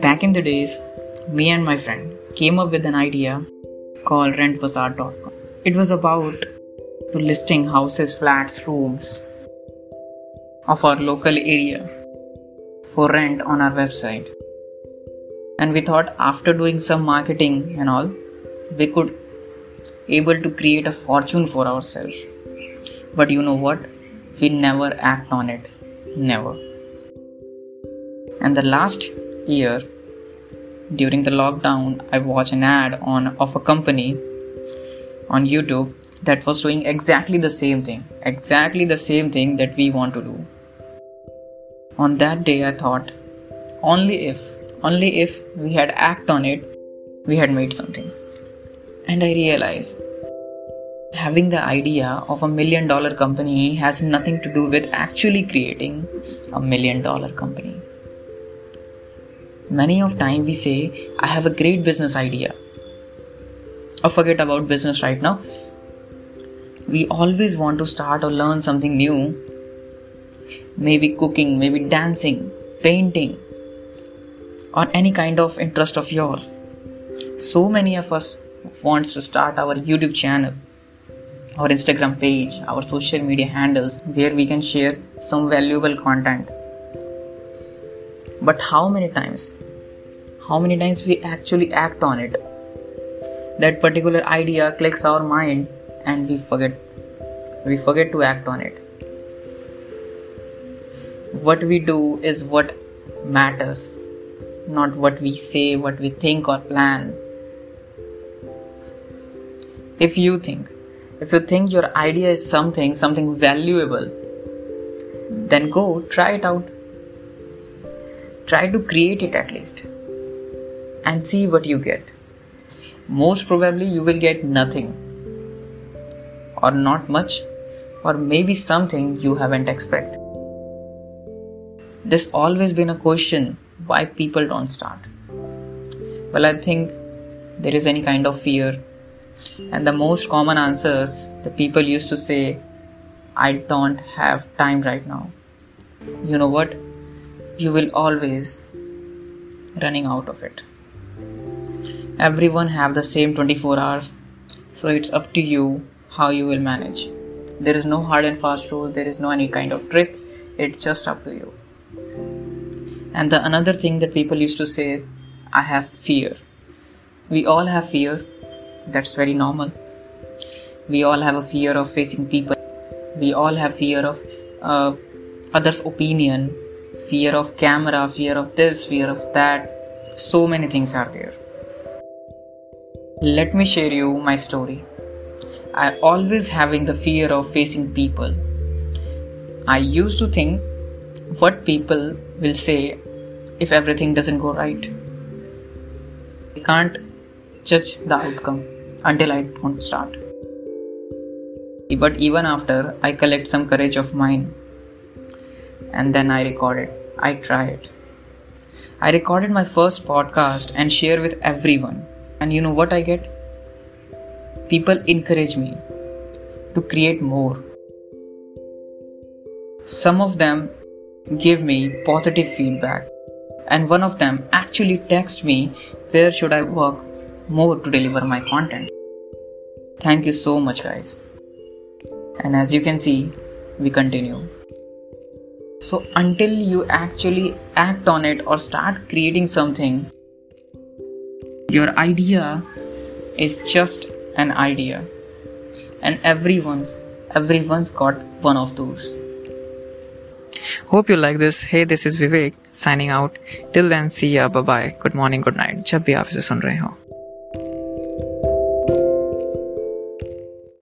Back in the days, me and my friend came up with an idea called rentbazaar.com. It was about listing houses, flats, rooms of our local area for rent on our website. And we thought after doing some marketing and all, we could able to create a fortune for ourselves. But you know what? We never act on it. Never. And the last year, during the lockdown, I watched an ad on of a company on YouTube that was doing exactly the same thing, exactly the same thing that we want to do. On that day, I thought, only if, only if we had act on it, we had made something. And I realized having the idea of a million dollar company has nothing to do with actually creating a million dollar company. Many of time we say, I have a great business idea. Or forget about business right now. We always want to start or learn something new. Maybe cooking, maybe dancing, painting, or any kind of interest of yours. So many of us wants to start our YouTube channel, our Instagram page, our social media handles where we can share some valuable content. But how many times? How many times we actually act on it? That particular idea clicks our mind and we forget we forget to act on it. What we do is what matters, not what we say, what we think or plan if you think if you think your idea is something something valuable then go try it out. Try to create it at least and see what you get. Most probably you will get nothing or not much or maybe something you haven't expected. This always been a question why people don't start. Well i think there is any kind of fear and the most common answer the people used to say, I don't have time right now. You know what? You will always running out of it. Everyone have the same 24 hours, so it's up to you how you will manage. There is no hard and fast rule, there is no any kind of trick, it's just up to you. And the another thing that people used to say, I have fear. We all have fear, that's very normal. We all have a fear of facing people. We all have fear of uh, others' opinion, fear of camera, fear of this, fear of that. So many things are there. Let me share you my story. I always having the fear of facing people. I used to think what people will say if everything doesn't go right. I can't judge the outcome until I don't start. But even after, I collect some courage of mine and then I record it. I try it. I recorded my first podcast and share with everyone. And you know what I get? People encourage me to create more. Some of them give me positive feedback and one of them actually texted me where should I work more to deliver my content. Thank you so much, guys. And as you can see, we continue. So, until you actually act on it or start creating something, your idea is just an idea. And everyone's everyone's got one of those. Hope you like this. Hey, this is Vivek signing out. Till then, see ya. Bye bye. Good morning, good night. जब भी आप इसे सुन रहे हो